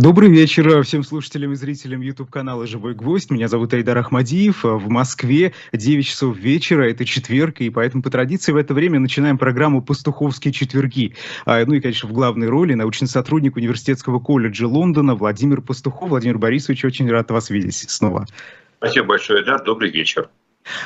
Добрый вечер всем слушателям и зрителям YouTube-канала «Живой гвоздь». Меня зовут Айдар Ахмадиев. В Москве 9 часов вечера, это четверг, и поэтому по традиции в это время начинаем программу «Пастуховские четверги». А, ну и, конечно, в главной роли научный сотрудник Университетского колледжа Лондона Владимир Пастухов. Владимир Борисович, очень рад вас видеть снова. Спасибо большое, Айдар. Добрый вечер.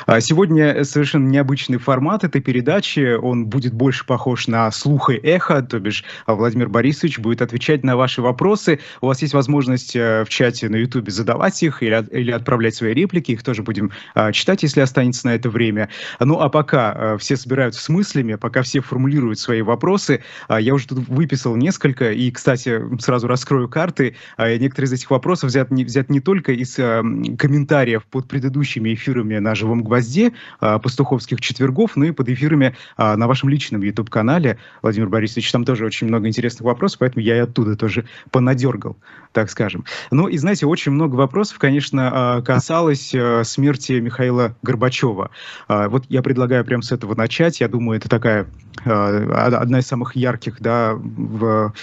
А сегодня совершенно необычный формат этой передачи. Он будет больше похож на слух и эхо, то бишь а, Владимир Борисович будет отвечать на ваши вопросы. У вас есть возможность э, в чате на Ютубе задавать их или, или отправлять свои реплики. Их тоже будем а, читать, если останется на это время. Ну а пока а, все собираются с мыслями, пока все формулируют свои вопросы, я уже тут выписал несколько. И, кстати, сразу раскрою карты. Некоторые из этих вопросов взят не, взят не только из комментариев под предыдущими эфирами на живом гвозде а, пастуховских четвергов, ну и под эфирами а, на вашем личном YouTube-канале, Владимир Борисович. Там тоже очень много интересных вопросов, поэтому я и оттуда тоже понадергал, так скажем. Ну и, знаете, очень много вопросов, конечно, а, касалось а, смерти Михаила Горбачева. Вот я предлагаю прямо с этого начать. Я думаю, это такая одна из самых ярких, да, в,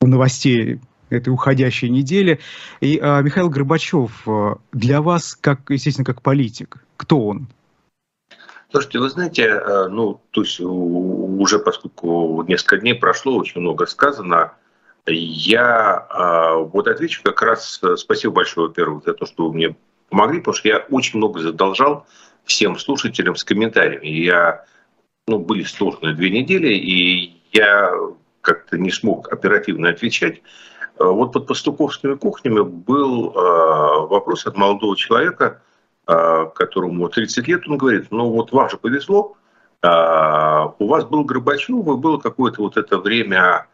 новостей этой уходящей недели. И а, Михаил Горбачев а, для вас, как, естественно, как политик, кто он? Слушайте, вы знаете, э, ну, то есть уже поскольку несколько дней прошло, очень много сказано, я э, вот отвечу как раз, э, спасибо большое, во-первых, за то, что вы мне помогли, потому что я очень много задолжал всем слушателям с комментариями. Я, ну, были сложные две недели, и я как-то не смог оперативно отвечать. Э, вот под пастуковскими кухнями был э, вопрос от молодого человека, э, которому 30 лет, он говорит, ну вот вам же повезло, у вас был Горбачев, и было какое-то вот это время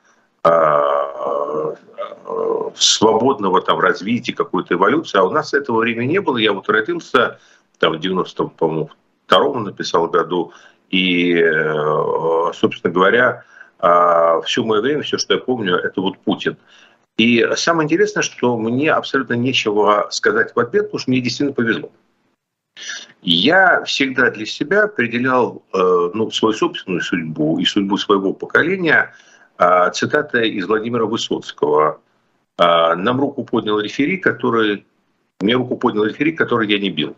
свободного там развития, какой-то эволюции, а у нас этого времени не было. Я вот родился там в 90-м, по-моему, втором написал году, и, собственно говоря, все мое время, все, что я помню, это вот Путин. И самое интересное, что мне абсолютно нечего сказать в ответ, потому что мне действительно повезло. Я всегда для себя определял э, ну, свою собственную судьбу и судьбу своего поколения э, цитата из Владимира Высоцкого. Э, «Нам руку поднял рефери, который... Мне руку поднял рефери, который я не бил».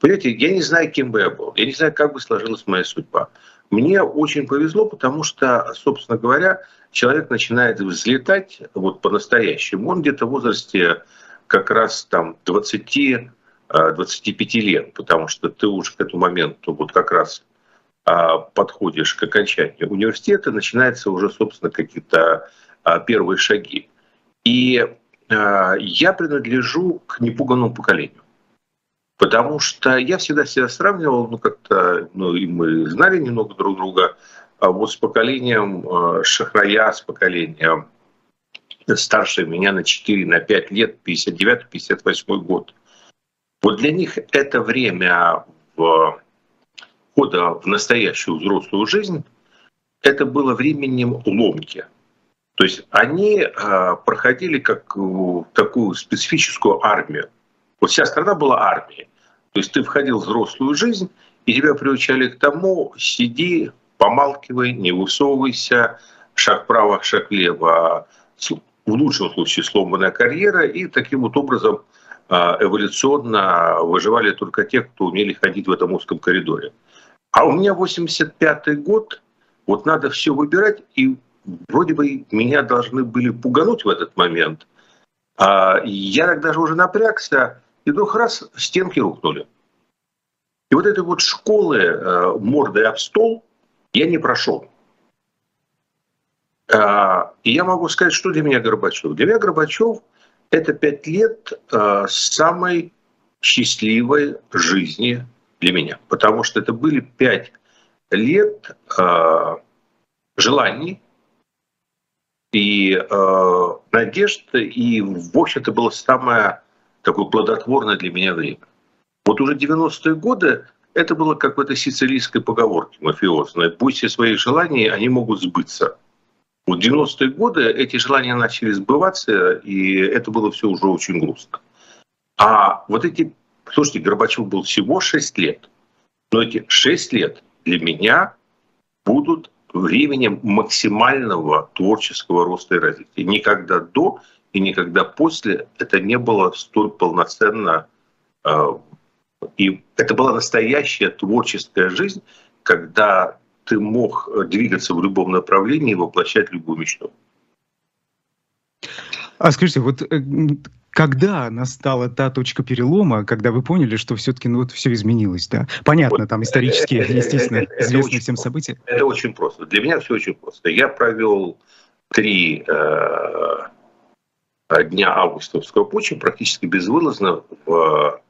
Понимаете, я не знаю, кем бы я был, я не знаю, как бы сложилась моя судьба. Мне очень повезло, потому что, собственно говоря, человек начинает взлетать вот по-настоящему. Он где-то в возрасте как раз там 20 25 э, лет, потому что ты уже к этому моменту вот как раз а, подходишь к окончанию университета, начинаются уже, собственно, какие-то а, первые шаги. И а, я принадлежу к непуганному поколению. Потому что я всегда себя сравнивал, ну как-то, ну и мы знали немного друг друга, а вот с поколением э, Шахрая, с поколением старше меня на 4, на 5 лет, 59-58 год. Вот для них это время входа в настоящую взрослую жизнь, это было временем ломки. То есть они э, проходили как такую специфическую армию. Вот вся страна была армией. То есть ты входил в взрослую жизнь, и тебя приучали к тому, сиди, помалкивай, не высовывайся, шаг вправо, шаг влево, в лучшем случае сломанная карьера, и таким вот образом а, эволюционно выживали только те, кто умели ходить в этом узком коридоре. А у меня 85-й год, вот надо все выбирать, и вроде бы меня должны были пугануть в этот момент. А я тогда же уже напрягся, и вдруг раз стенки рухнули. И вот этой вот школы э, мордой об стол – я не прошел. А, и я могу сказать, что для меня Горбачев. Для меня Горбачев – это пять лет а, самой счастливой жизни для меня. Потому что это были пять лет а, желаний и надежд. И, в общем-то, было самое такое плодотворное для меня время. Вот уже 90-е годы это было как в этой сицилийской поговорке мафиозной. Будь все свои желания, они могут сбыться. В 90-е годы эти желания начали сбываться, и это было все уже очень грустно. А вот эти, слушайте, Горбачев был всего 6 лет, но эти 6 лет для меня будут временем максимального творческого роста и развития. Никогда до и никогда после это не было столь полноценно. А, и это была настоящая творческая жизнь, когда ты мог двигаться в любом направлении и воплощать любую мечту. А скажите, вот э, когда настала та точка перелома, когда вы поняли, что все-таки ну, вот все изменилось, да? Понятно, там исторические, естественно, известные всем события. Это очень просто. Для меня все очень просто. Я провел три э, дня августовского путча практически безвылазно в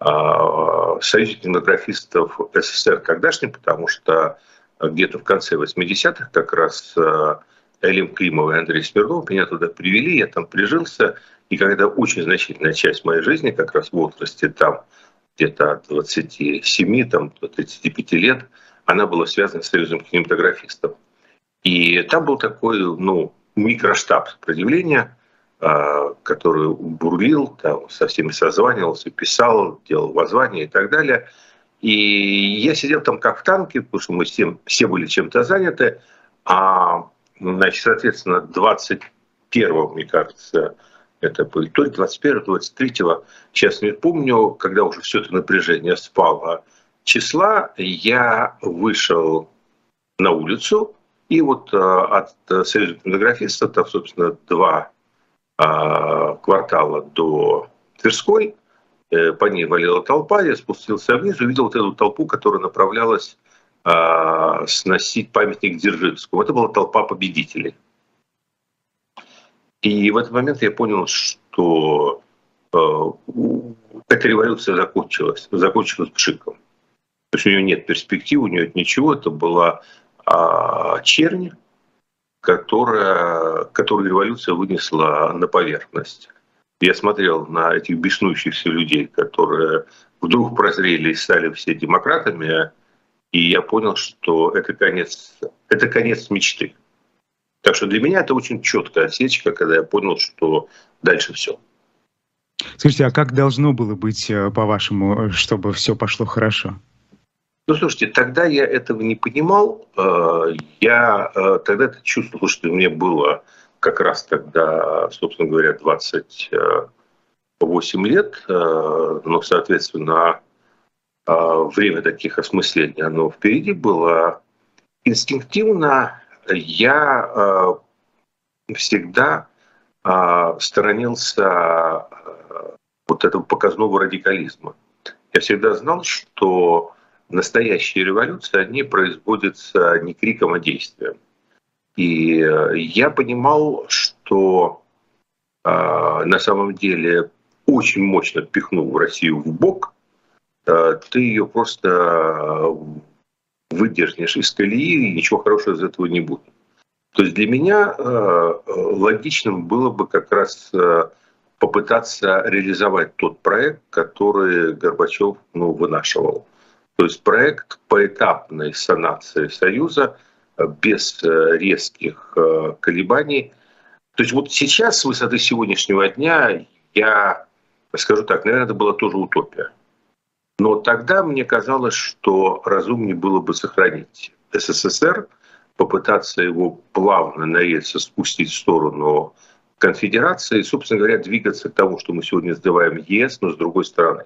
э, Союзе кинематографистов СССР тогдашнем, потому что где-то в конце 80-х как раз э, Элим Климов и Андрей Смирнов меня туда привели, я там прижился, и когда очень значительная часть моей жизни, как раз в возрасте там где-то от 27 там, до 35 лет, она была связана с Союзом кинематографистов. И там был такой ну, микроштаб сопротивления, который бурлил, там, со всеми созванивался, писал, делал воззвания и так далее. И я сидел там как в танке, потому что мы все, все были чем-то заняты. А, значит, соответственно, 21 мне кажется, это было то ли 21 23 сейчас не помню, когда уже все это напряжение спало числа, я вышел на улицу, и вот а, от Союза кинематографистов, там, собственно, два а, квартала до Тверской, э, по ней валила толпа, я спустился вниз, увидел вот эту толпу, которая направлялась а, сносить памятник Дзержинскому. Это была толпа победителей. И в этот момент я понял, что э, эта революция закончилась, закончилась пшиком. То есть у нее нет перспектив, у нее нет ничего. Это была э, чернь, которая, которую революция вынесла на поверхность. Я смотрел на этих беснующихся людей, которые вдруг прозрели и стали все демократами, и я понял, что это конец, это конец мечты. Так что для меня это очень четкая отсечка, когда я понял, что дальше все. Скажите, а как должно было быть, э, по-вашему, чтобы все пошло хорошо? Ну, слушайте, тогда я этого не понимал. Э, я э, тогда это чувствовал, что мне было как раз тогда, собственно говоря, 28 лет. Но, соответственно, время таких осмыслений, оно впереди было. Инстинктивно я э, всегда э, сторонился э, вот этого показного радикализма. Я всегда знал, что настоящие революции, они производятся не криком, а действием. И я понимал, что на самом деле очень мощно пихнув Россию в бок, ты ее просто выдернешь из колеи, и ничего хорошего из этого не будет. То есть для меня э, логичным было бы как раз э, попытаться реализовать тот проект, который Горбачев ну, вынашивал. То есть проект поэтапной санации Союза э, без резких колебаний. То есть вот сейчас с высоты сегодняшнего дня я скажу так, наверное, это была тоже утопия. Но тогда мне казалось, что разумнее было бы сохранить СССР, попытаться его плавно на рельсы спустить в сторону конфедерации и, собственно говоря, двигаться к тому, что мы сегодня сдаваем ЕС, но с другой стороны.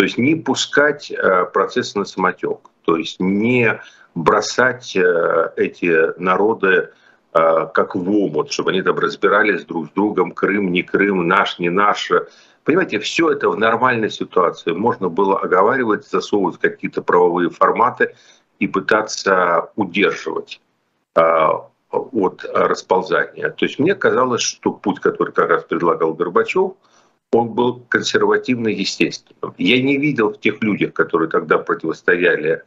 То есть не пускать э, процесс на самотек, то есть не бросать э, эти народы э, как в омут, чтобы они там разбирались друг с другом, Крым, не Крым, наш, не наш, Понимаете, все это в нормальной ситуации. Можно было оговаривать, засовывать какие-то правовые форматы и пытаться удерживать от расползания. То есть мне казалось, что путь, который как раз предлагал Горбачев, он был консервативно естественным. Я не видел в тех людях, которые тогда противостояли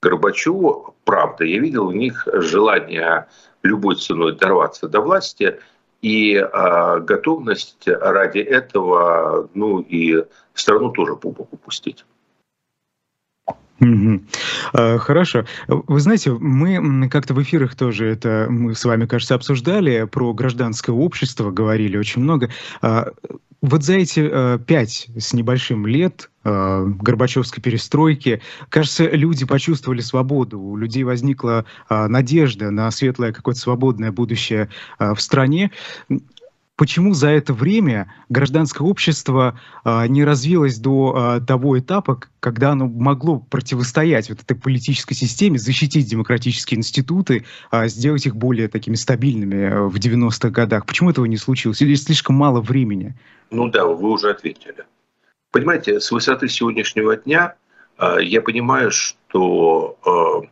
Горбачеву, правда, я видел в них желание любой ценой дорваться до власти – и э, готовность ради этого, ну и страну тоже по боку пустить. Хорошо. Вы знаете, мы как-то в эфирах тоже это мы с вами, кажется, обсуждали, про гражданское общество говорили очень много. Вот за эти э, пять с небольшим лет э, Горбачевской перестройки, кажется, люди почувствовали свободу, у людей возникла э, надежда на светлое какое-то свободное будущее в стране почему за это время гражданское общество а, не развилось до а, того этапа, когда оно могло противостоять вот этой политической системе, защитить демократические институты, а, сделать их более такими стабильными э, в 90-х годах? Почему этого не случилось? Или слишком мало времени? Ну да, вы уже ответили. Понимаете, с высоты сегодняшнего дня э, я понимаю, что э,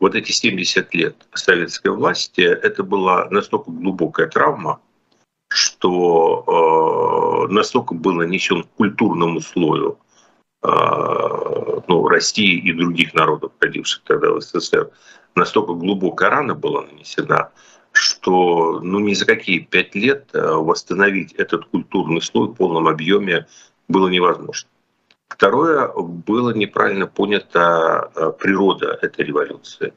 вот эти 70 лет советской власти, это была настолько глубокая травма, что э, настолько был нанесен культурному слою э, ну, России и других народов, входивших тогда в СССР, настолько глубокая рана была нанесена, что ну, ни за какие пять лет э, восстановить этот культурный слой в полном объеме было невозможно. Второе, было неправильно понята э, природа этой революции.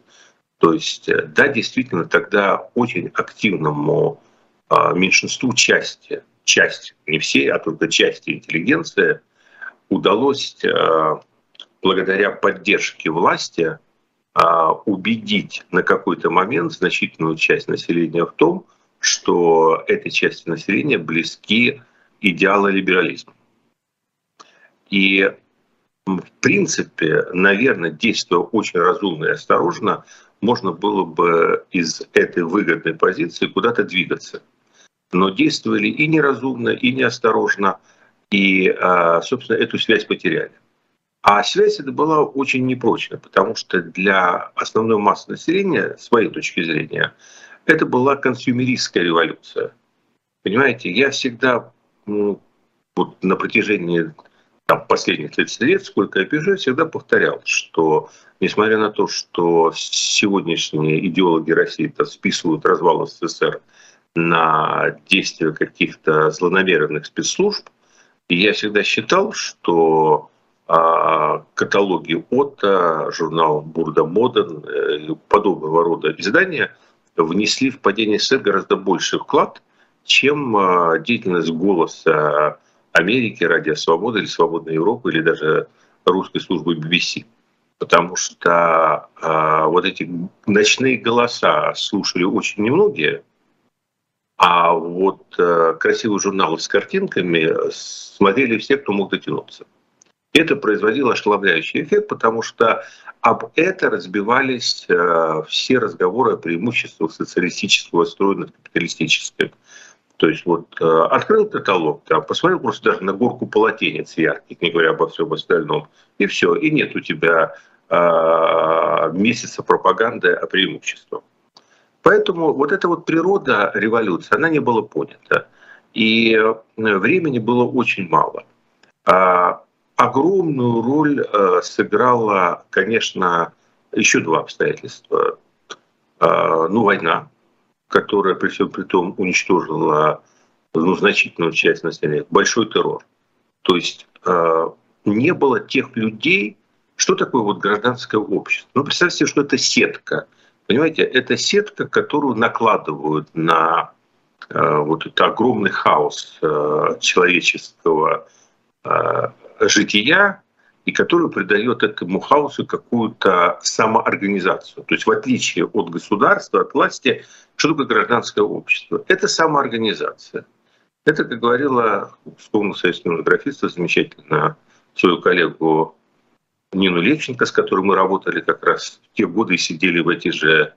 То есть, э, да, действительно, тогда очень активному меньшинству части, часть, не все, а только части интеллигенции удалось а, благодаря поддержке власти а, убедить на какой-то момент значительную часть населения в том, что этой части населения близки идеалы либерализма. И в принципе, наверное, действуя очень разумно и осторожно, можно было бы из этой выгодной позиции куда-то двигаться но действовали и неразумно, и неосторожно, и, а, собственно, эту связь потеряли. А связь эта была очень непрочна, потому что для основной массы населения, с моей точки зрения, это была консюмеристская революция. Понимаете, я всегда ну, вот на протяжении там, последних 30 лет, сколько я пишу, всегда повторял, что несмотря на то, что сегодняшние идеологи России списывают развал СССР на действия каких-то злонамеренных спецслужб. И я всегда считал, что а, каталоги Отто, журнал Бурда Моден, э, подобного рода издания внесли в падение СССР гораздо больший вклад, чем а, деятельность «Голоса Америки», «Радио Свобода» или «Свободной Европы» или даже русской службы BBC. Потому что а, вот эти ночные голоса слушали очень немногие, а вот э, красивые журналы с картинками смотрели все, кто мог дотянуться. Это производило ошеломляющий эффект, потому что об это разбивались э, все разговоры о преимуществах социалистического строя над капиталистическим. То есть вот э, открыл каталог, там, посмотрел просто даже на горку полотенец ярких, не говоря обо всем остальном, и все, и нет у тебя э, месяца пропаганды о преимуществах. Поэтому вот эта вот природа революции, она не была понята. И э, времени было очень мало. А огромную роль э, сыграла, конечно, еще два обстоятельства. А, ну, война, которая при всем при том уничтожила ну, значительную часть населения, большой террор. То есть э, не было тех людей, что такое вот гражданское общество? Ну, представьте что это сетка Понимаете, это сетка, которую накладывают на э, вот этот огромный хаос э, человеческого э, жития, и который придает этому хаосу какую-то самоорганизацию. То есть в отличие от государства, от власти, что такое гражданское общество? Это самоорганизация. Это, как говорила, вспомнил советский кинематографист, замечательно свою коллегу Нину Левченко, с которой мы работали как раз в те годы и сидели в эти же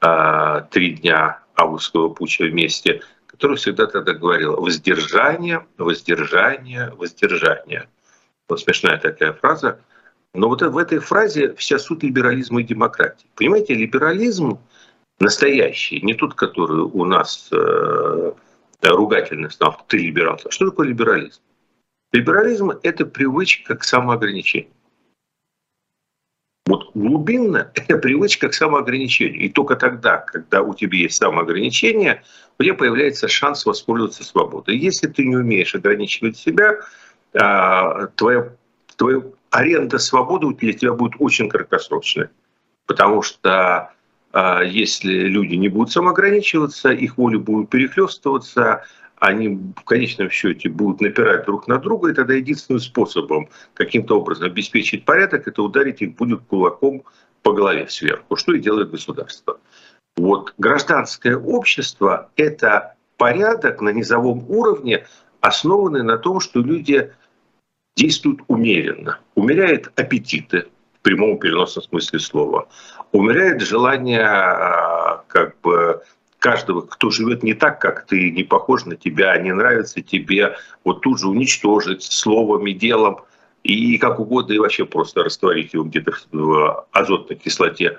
а, три дня августского путча вместе, которая всегда тогда говорила «воздержание, воздержание, воздержание». Вот смешная такая фраза. Но вот в этой фразе вся суть либерализма и демократии. Понимаете, либерализм настоящий, не тот, который у нас э, ругательно стал, ты либерал. Что такое либерализм? Либерализм – это привычка к самоограничению. Вот глубинно это привычка к самоограничению. И только тогда, когда у тебя есть самоограничение, у тебя появляется шанс воспользоваться свободой. Если ты не умеешь ограничивать себя, а, твоя, твоя аренда свободы для тебя будет очень краткосрочной. Потому что а, если люди не будут самоограничиваться, их воля будет перехлестываться, они в конечном счете будут напирать друг на друга, и тогда единственным способом каким-то образом обеспечить порядок, это ударить их будет кулаком по голове сверху, что и делает государство. Вот гражданское общество – это порядок на низовом уровне, основанный на том, что люди действуют умеренно. Умеряет аппетиты, в прямом переносном смысле слова. Умеряет желание а, как бы каждого, кто живет не так, как ты, не похож на тебя, не нравится тебе, вот тут же уничтожить словом и делом, и как угодно, и вообще просто растворить его где-то в азотной кислоте.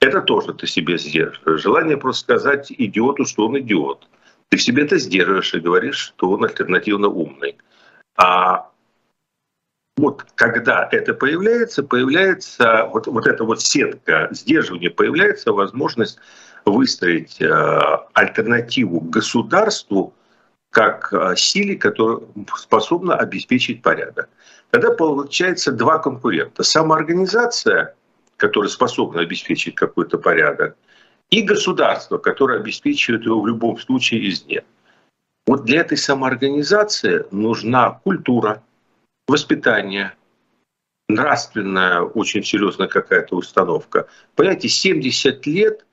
Это тоже ты себе сдерживаешь. Желание просто сказать идиоту, что он идиот. Ты в себе это сдерживаешь и говоришь, что он альтернативно умный. А вот когда это появляется, появляется вот, вот эта вот сетка сдерживания, появляется возможность выстроить э, альтернативу государству как э, силе, которая способна обеспечить порядок. Тогда получается два конкурента. Самоорганизация, которая способна обеспечить какой-то порядок, и государство, которое обеспечивает его в любом случае извне. Вот для этой самоорганизации нужна культура, воспитание, нравственная, очень серьезная какая-то установка. Понимаете, 70 лет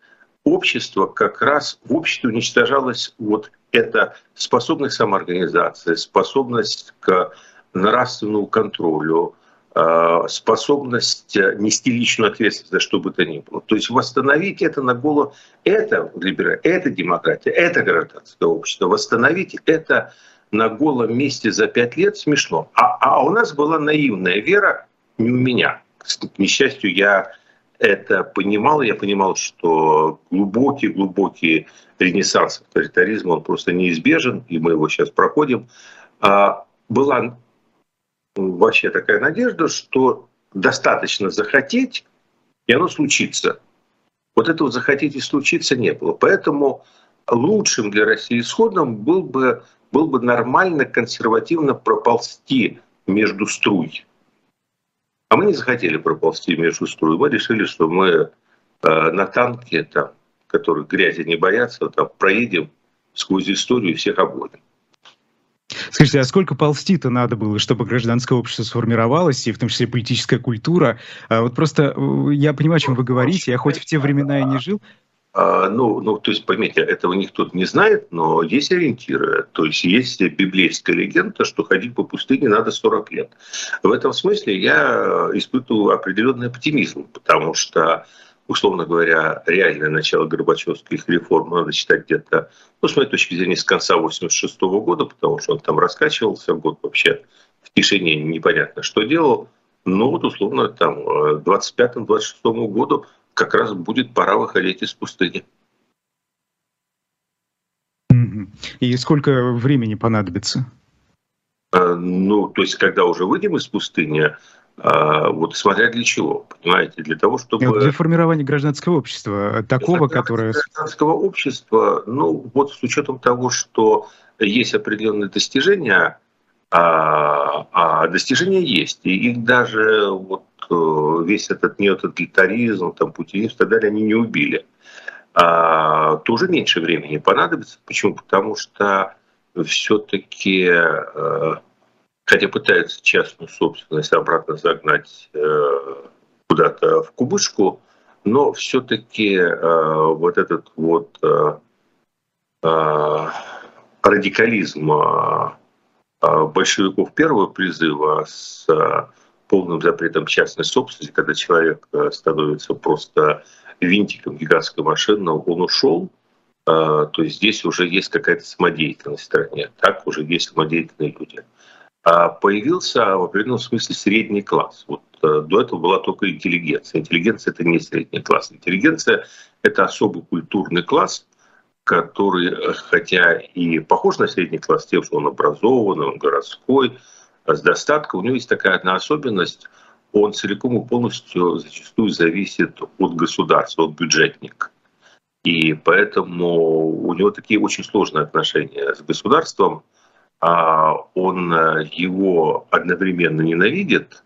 общество как раз в обществе уничтожалось вот эта способность самоорганизации, способность к нравственному контролю, э, способность нести личную ответственность за что бы то ни было. То есть восстановить это на голову, это либераль, это демократия, это гражданское общество. Восстановить это на голом месте за пять лет смешно. А, а у нас была наивная вера, не у меня. К несчастью, я это понимал. Я понимал, что глубокий-глубокий ренессанс авторитаризма, он просто неизбежен, и мы его сейчас проходим. А была вообще такая надежда, что достаточно захотеть, и оно случится. Вот этого захотеть и случиться не было. Поэтому лучшим для России исходом был бы был бы нормально консервативно проползти между струй. А мы не захотели проползти между струй. Мы решили, что мы э, на танке, там, который грязи не боятся, там, проедем сквозь историю и всех обгоним. Скажите, а сколько ползти-то надо было, чтобы гражданское общество сформировалось, и в том числе политическая культура? А вот просто э, я понимаю, о чем вы говорите, я хоть в те времена и не жил, ну, ну, то есть, поймите, этого никто не знает, но есть ориентиры. То есть есть библейская легенда, что ходить по пустыне надо 40 лет. В этом смысле я испытываю определенный оптимизм, потому что, условно говоря, реальное начало Горбачевских реформ надо считать где-то, ну, с моей точки зрения, с конца 86 -го года, потому что он там раскачивался год вообще в тишине, непонятно, что делал. Но вот, условно, там, к 25-26 году как раз будет пора выходить из пустыни. И сколько времени понадобится? А, ну, то есть, когда уже выйдем из пустыни, а, вот смотря для чего, понимаете, для того, чтобы... Для формирования гражданского общества, такого, которое... Гражданского общества, ну, вот с учетом того, что есть определенные достижения, а, а достижения есть, и их даже вот весь этот неототалитаризм, там, путинизм и так далее, они не убили. А, тоже меньше времени понадобится. Почему? Потому что все-таки, э, хотя пытаются частную собственность обратно загнать э, куда-то в кубышку, но все-таки э, вот этот вот радикализм большевиков первого призыва с полным запретом частной собственности, когда человек э, становится просто винтиком гигантской машины, он ушел, э, то есть здесь уже есть какая-то самодеятельность в стране, так уже есть самодеятельные люди. А появился в определенном смысле средний класс. Вот э, до этого была только интеллигенция. Интеллигенция – это не средний класс. Интеллигенция – это особый культурный класс, который, хотя и похож на средний класс тем, что он образованный, он городской, с достатком. У него есть такая одна особенность. Он целиком и полностью зачастую зависит от государства, от бюджетника. И поэтому у него такие очень сложные отношения с государством. А он его одновременно ненавидит,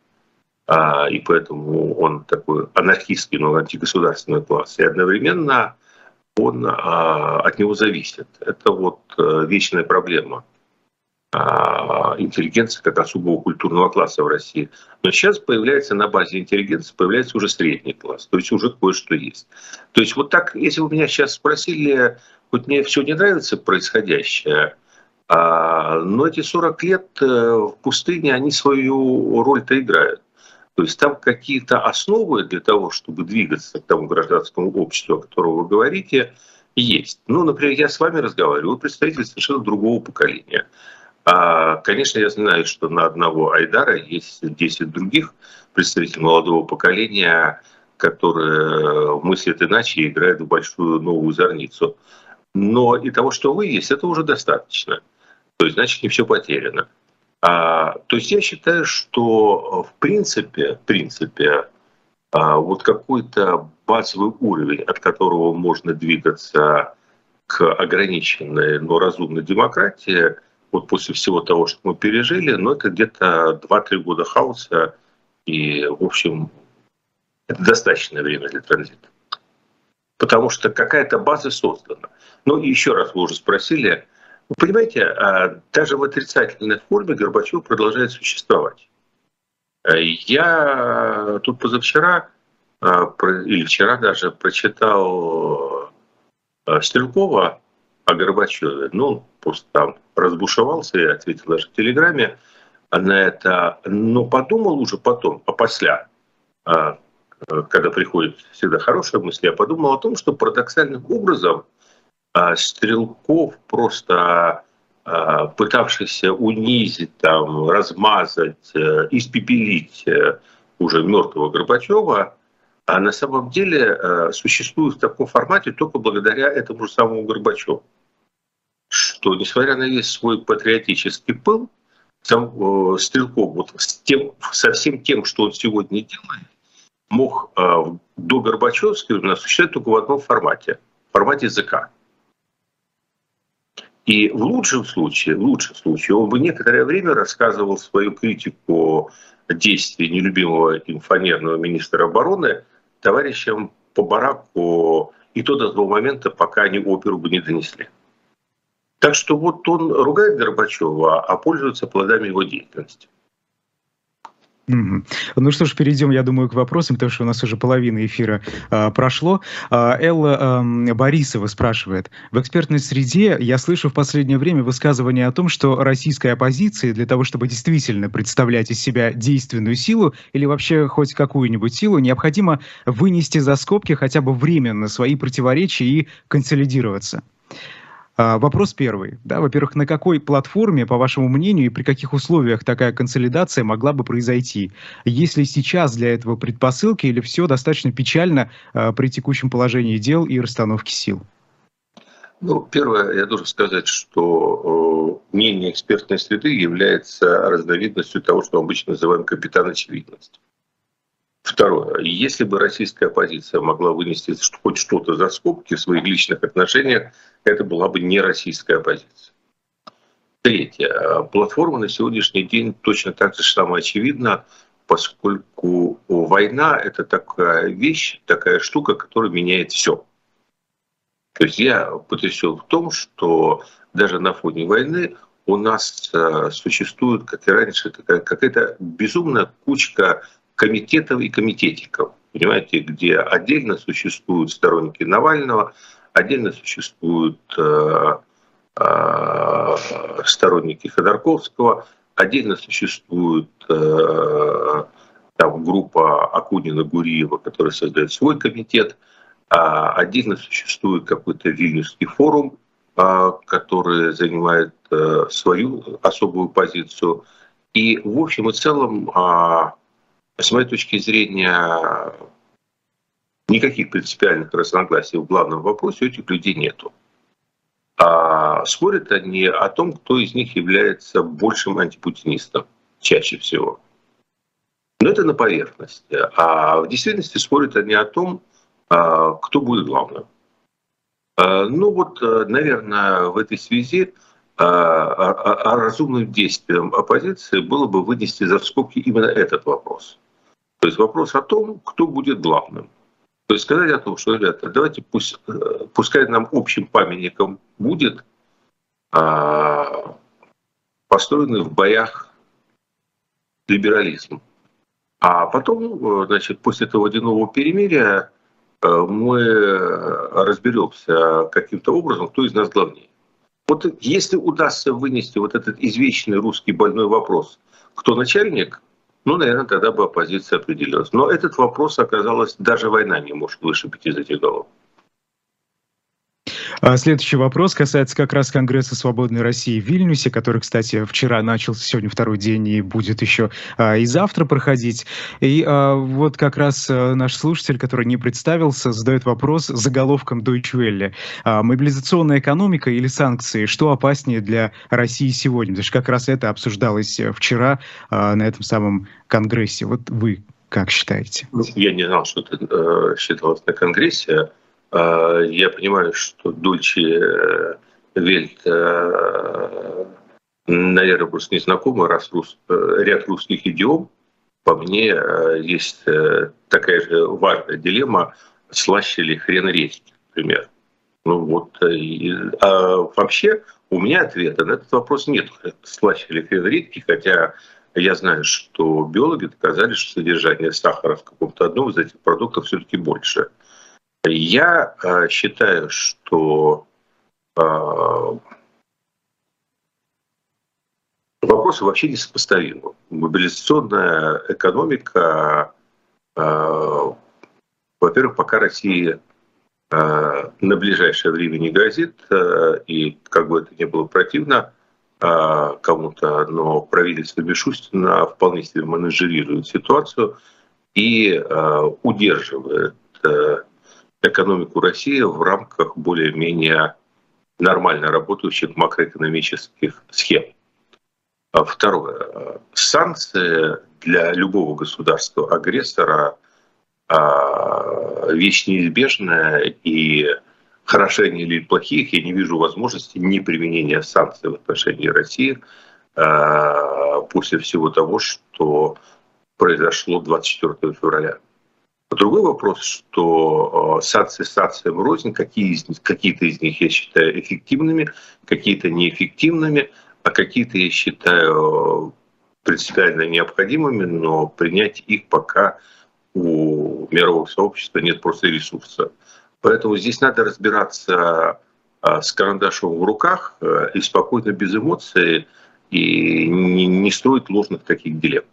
а, и поэтому он такой анархистский, но антигосударственный класс, и одновременно он а, от него зависит. Это вот вечная проблема интеллигенции как особого культурного класса в России. Но сейчас появляется на базе интеллигенции, появляется уже средний класс, то есть уже кое-что есть. То есть вот так, если вы меня сейчас спросили, хоть мне все не нравится происходящее, а, но эти 40 лет э, в пустыне, они свою роль-то играют. То есть там какие-то основы для того, чтобы двигаться к тому гражданскому обществу, о котором вы говорите, есть. Ну, например, я с вами разговариваю, вы представитель совершенно другого поколения. А, конечно, я знаю, что на одного Айдара есть 10 других представителей молодого поколения, которые мыслят иначе и играют в большую новую зорницу. Но и того, что вы есть, это уже достаточно. То есть, значит, не все потеряно. А, то есть я считаю, что в принципе, в принципе, а, вот какой-то базовый уровень, от которого можно двигаться к ограниченной, но разумной демократии, вот после всего того, что мы пережили, ну, это где-то 2-3 года хаоса, и, в общем, это достаточное время для транзита. Потому что какая-то база создана. Ну, и еще раз вы уже спросили, вы понимаете, а, даже в отрицательной форме Горбачев продолжает существовать. А, я тут позавчера а, или вчера даже прочитал Стрелкова о Горбачеве. Ну, просто там разбушевался и ответил в Телеграме на это. Но подумал уже потом, а после, когда приходит всегда хорошая мысль, я подумал о том, что парадоксальным образом – а Стрелков просто а, пытавшийся унизить, там, размазать, э, испепелить э, уже мертвого Горбачева, а на самом деле э, существует в таком формате только благодаря этому же самому Горбачеву. Что, несмотря на весь свой патриотический пыл, сам Стрелков вот с тем, со всем тем, что он сегодня делает, мог до Горбачевского существовать только в одном формате, формате языка. И в лучшем случае, в лучшем случае он бы некоторое время рассказывал свою критику действий нелюбимого им фанерного министра обороны товарищам по бараку, и то до того момента, пока они оперу бы не донесли. Так что вот он ругает Горбачева, а пользуется плодами его деятельности. Ну что ж, перейдем, я думаю, к вопросам, потому что у нас уже половина эфира э, прошло. Э, Элла э, Борисова спрашивает. В экспертной среде я слышу в последнее время высказывание о том, что российской оппозиции для того, чтобы действительно представлять из себя действенную силу или вообще хоть какую-нибудь силу, необходимо вынести за скобки хотя бы временно свои противоречия и консолидироваться. А, вопрос первый. Да, во-первых, на какой платформе, по вашему мнению, и при каких условиях такая консолидация могла бы произойти? Есть ли сейчас для этого предпосылки или все достаточно печально а, при текущем положении дел и расстановке сил? Ну, первое, я должен сказать, что э, мнение экспертной среды является разновидностью того, что мы обычно называем капитан очевидность. Второе. Если бы российская оппозиция могла вынести хоть что-то за скобки в своих личных отношениях, это была бы не российская оппозиция. Третье. Платформа на сегодняшний день точно так же самое очевидно, поскольку война – это такая вещь, такая штука, которая меняет все. То есть я потрясен в том, что даже на фоне войны у нас э, существует, как и раньше, какая-то безумная кучка комитетов и комитетиков, понимаете, где отдельно существуют сторонники Навального, отдельно существуют э, э, сторонники Ходорковского, отдельно существует э, там, группа Акунина-Гуриева, которая создает свой комитет, а отдельно существует какой-то Вильнюсский форум, э, который занимает э, свою особую позицию. И в общем и целом э, с моей точки зрения, никаких принципиальных разногласий в главном вопросе у этих людей нету. А спорят они о том, кто из них является большим антипутинистом чаще всего. Но это на поверхности. А в действительности спорят они о том, а, кто будет главным. А, ну вот, наверное, в этой связи а разумным действием оппозиции было бы вынести за скобки именно этот вопрос. То есть вопрос о том, кто будет главным. То есть сказать о том, что, ребята, давайте пусть, э, пускай нам общим памятником будет построены в боях либерализм. А потом, значит, после этого водяного перемирия мы разберемся каким-то образом, кто из нас главнее. Вот если удастся вынести вот этот извечный русский больной вопрос, кто начальник, ну, наверное, тогда бы оппозиция определилась. Но этот вопрос оказалось, даже война не может вышибить из этих голов. А следующий вопрос касается как раз Конгресса Свободной России в Вильнюсе, который, кстати, вчера начался, сегодня второй день и будет еще а, и завтра проходить. И а, вот как раз а, наш слушатель, который не представился, задает вопрос заголовком Deutsche Welle. Мобилизационная экономика или санкции? Что опаснее для России сегодня? Потому что как раз это обсуждалось вчера а, на этом самом Конгрессе. Вот вы как считаете? Я не знал, что это э, считалось на Конгрессе. А, я понимаю, что Дульче э, Вельт, э, наверное, просто не знакома, раз рус, э, ряд русских идиом. По мне есть такая же важная дилемма, слаще ли хрен редьки, например. Ну вот, и, а вообще у меня ответа на этот вопрос нет, слаще ли хрен редьки, хотя я знаю, что биологи доказали, что содержание сахара в каком-то одном из этих продуктов все-таки больше – я э, считаю, что э, вопросы вообще несопоставимы. Мобилизационная экономика, э, во-первых, пока Россия на ближайшее время не грозит, и как бы это ни было противно кому-то, но правительство Мишустина вполне себе менеджерирует ситуацию и удерживает экономику России в рамках более-менее нормально работающих макроэкономических схем. А второе. Санкции для любого государства-агрессора а, вещь неизбежная, и хороши они или плохие, я не вижу возможности неприменения санкций в отношении России а, после всего того, что произошло 24 февраля. Другой вопрос, что э, санкции санкциям рознь, какие из какие-то из них я считаю эффективными, какие-то неэффективными, а какие-то я считаю принципиально необходимыми, но принять их пока у мирового сообщества нет просто ресурса. Поэтому здесь надо разбираться э, с карандашом в руках и спокойно, без эмоций, и не строить ложных таких дилемм.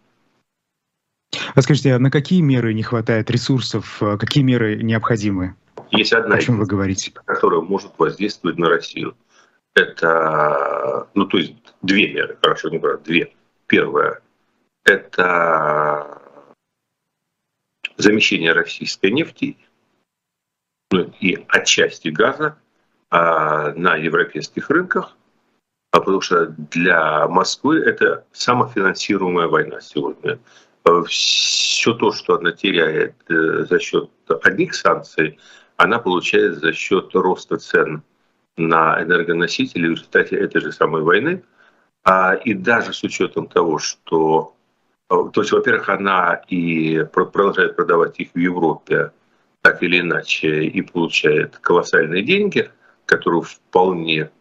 А скажите, а на какие меры не хватает ресурсов, а какие меры необходимы? Есть одна, о чем вы говорите, которая может воздействовать на Россию. Это, ну то есть две меры, хорошо, не брать, две. Первое – это замещение российской нефти ну, и отчасти газа а, на европейских рынках, а потому что для Москвы это самофинансируемая война сегодня. Э, все то, что она теряет э, за счет одних санкций, она получает за счет роста цен на энергоносители в результате этой же самой войны. А, и даже с учетом того, что, э, то есть, во-первых, она и продолжает продавать их в Европе так или иначе и получает колоссальные деньги, которые вполне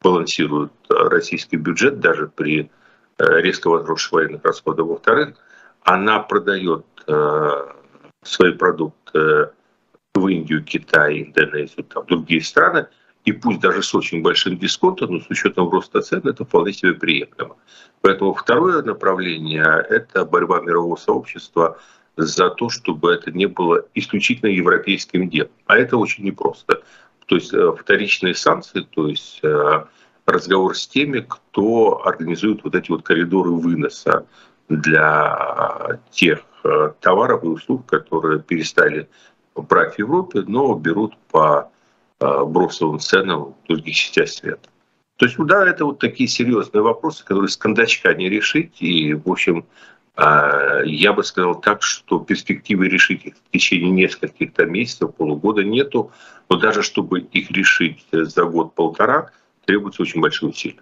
балансируют российский бюджет даже при резко возросших военных расходах. Во-вторых, она продает э, свои продукты в Индию, Китай, Индонезию, там, другие страны, и пусть даже с очень большим дисконтом, но с учетом роста цен это вполне себе приемлемо. Поэтому второе направление – это борьба мирового сообщества за то, чтобы это не было исключительно европейским делом. А это очень непросто. То есть э, вторичные санкции, то есть э, разговор с теми, кто организует вот эти вот коридоры выноса для тех э, товаров и услуг, которые перестали брать в Европе, но берут по э, бросовым ценам в других частях света. То есть, да, это вот такие серьезные вопросы, которые с кондачка не решить. И, в общем, э, я бы сказал так, что перспективы решить их в течение нескольких там, месяцев, полугода нету. Но даже чтобы их решить за год-полтора, требуется очень большие усилия.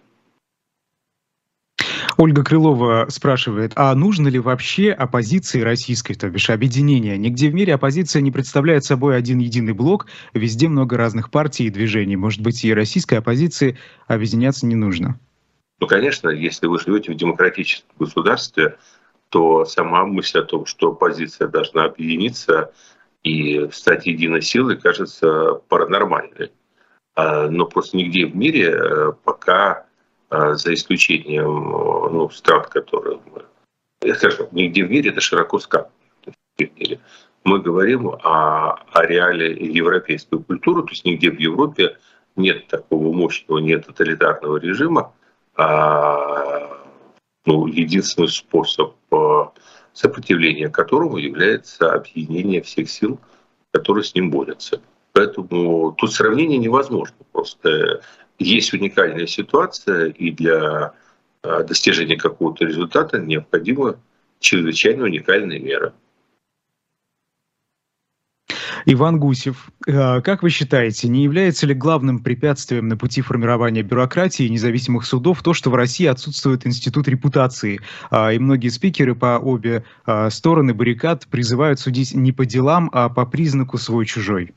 Ольга Крылова спрашивает, а нужно ли вообще оппозиции российской, то бишь объединения? Нигде в мире оппозиция не представляет собой один единый блок, везде много разных партий и движений. Может быть, и российской оппозиции объединяться не нужно? Ну, конечно, если вы живете в демократическом государстве, то сама мысль о том, что оппозиция должна объединиться и стать единой силой, кажется паранормальной. А, но просто нигде в мире э, пока за исключением ну, стран, которые мы... Я скажу, нигде в мире это широко сказано. Мы говорим о, о реале европейской культуры, то есть нигде в Европе нет такого мощного, нет тоталитарного режима. А, ну, единственный способ а, сопротивления которому является объединение всех сил, которые с ним борются. Поэтому тут сравнение невозможно. Просто есть уникальная ситуация, и для э, достижения какого-то результата необходима чрезвычайно уникальная мера. Иван Гусев, э, как вы считаете, не является ли главным препятствием на пути формирования бюрократии и независимых судов то, что в России отсутствует институт репутации, а, и многие спикеры по обе а, стороны баррикад призывают судить не по делам, а по признаку свой-чужой?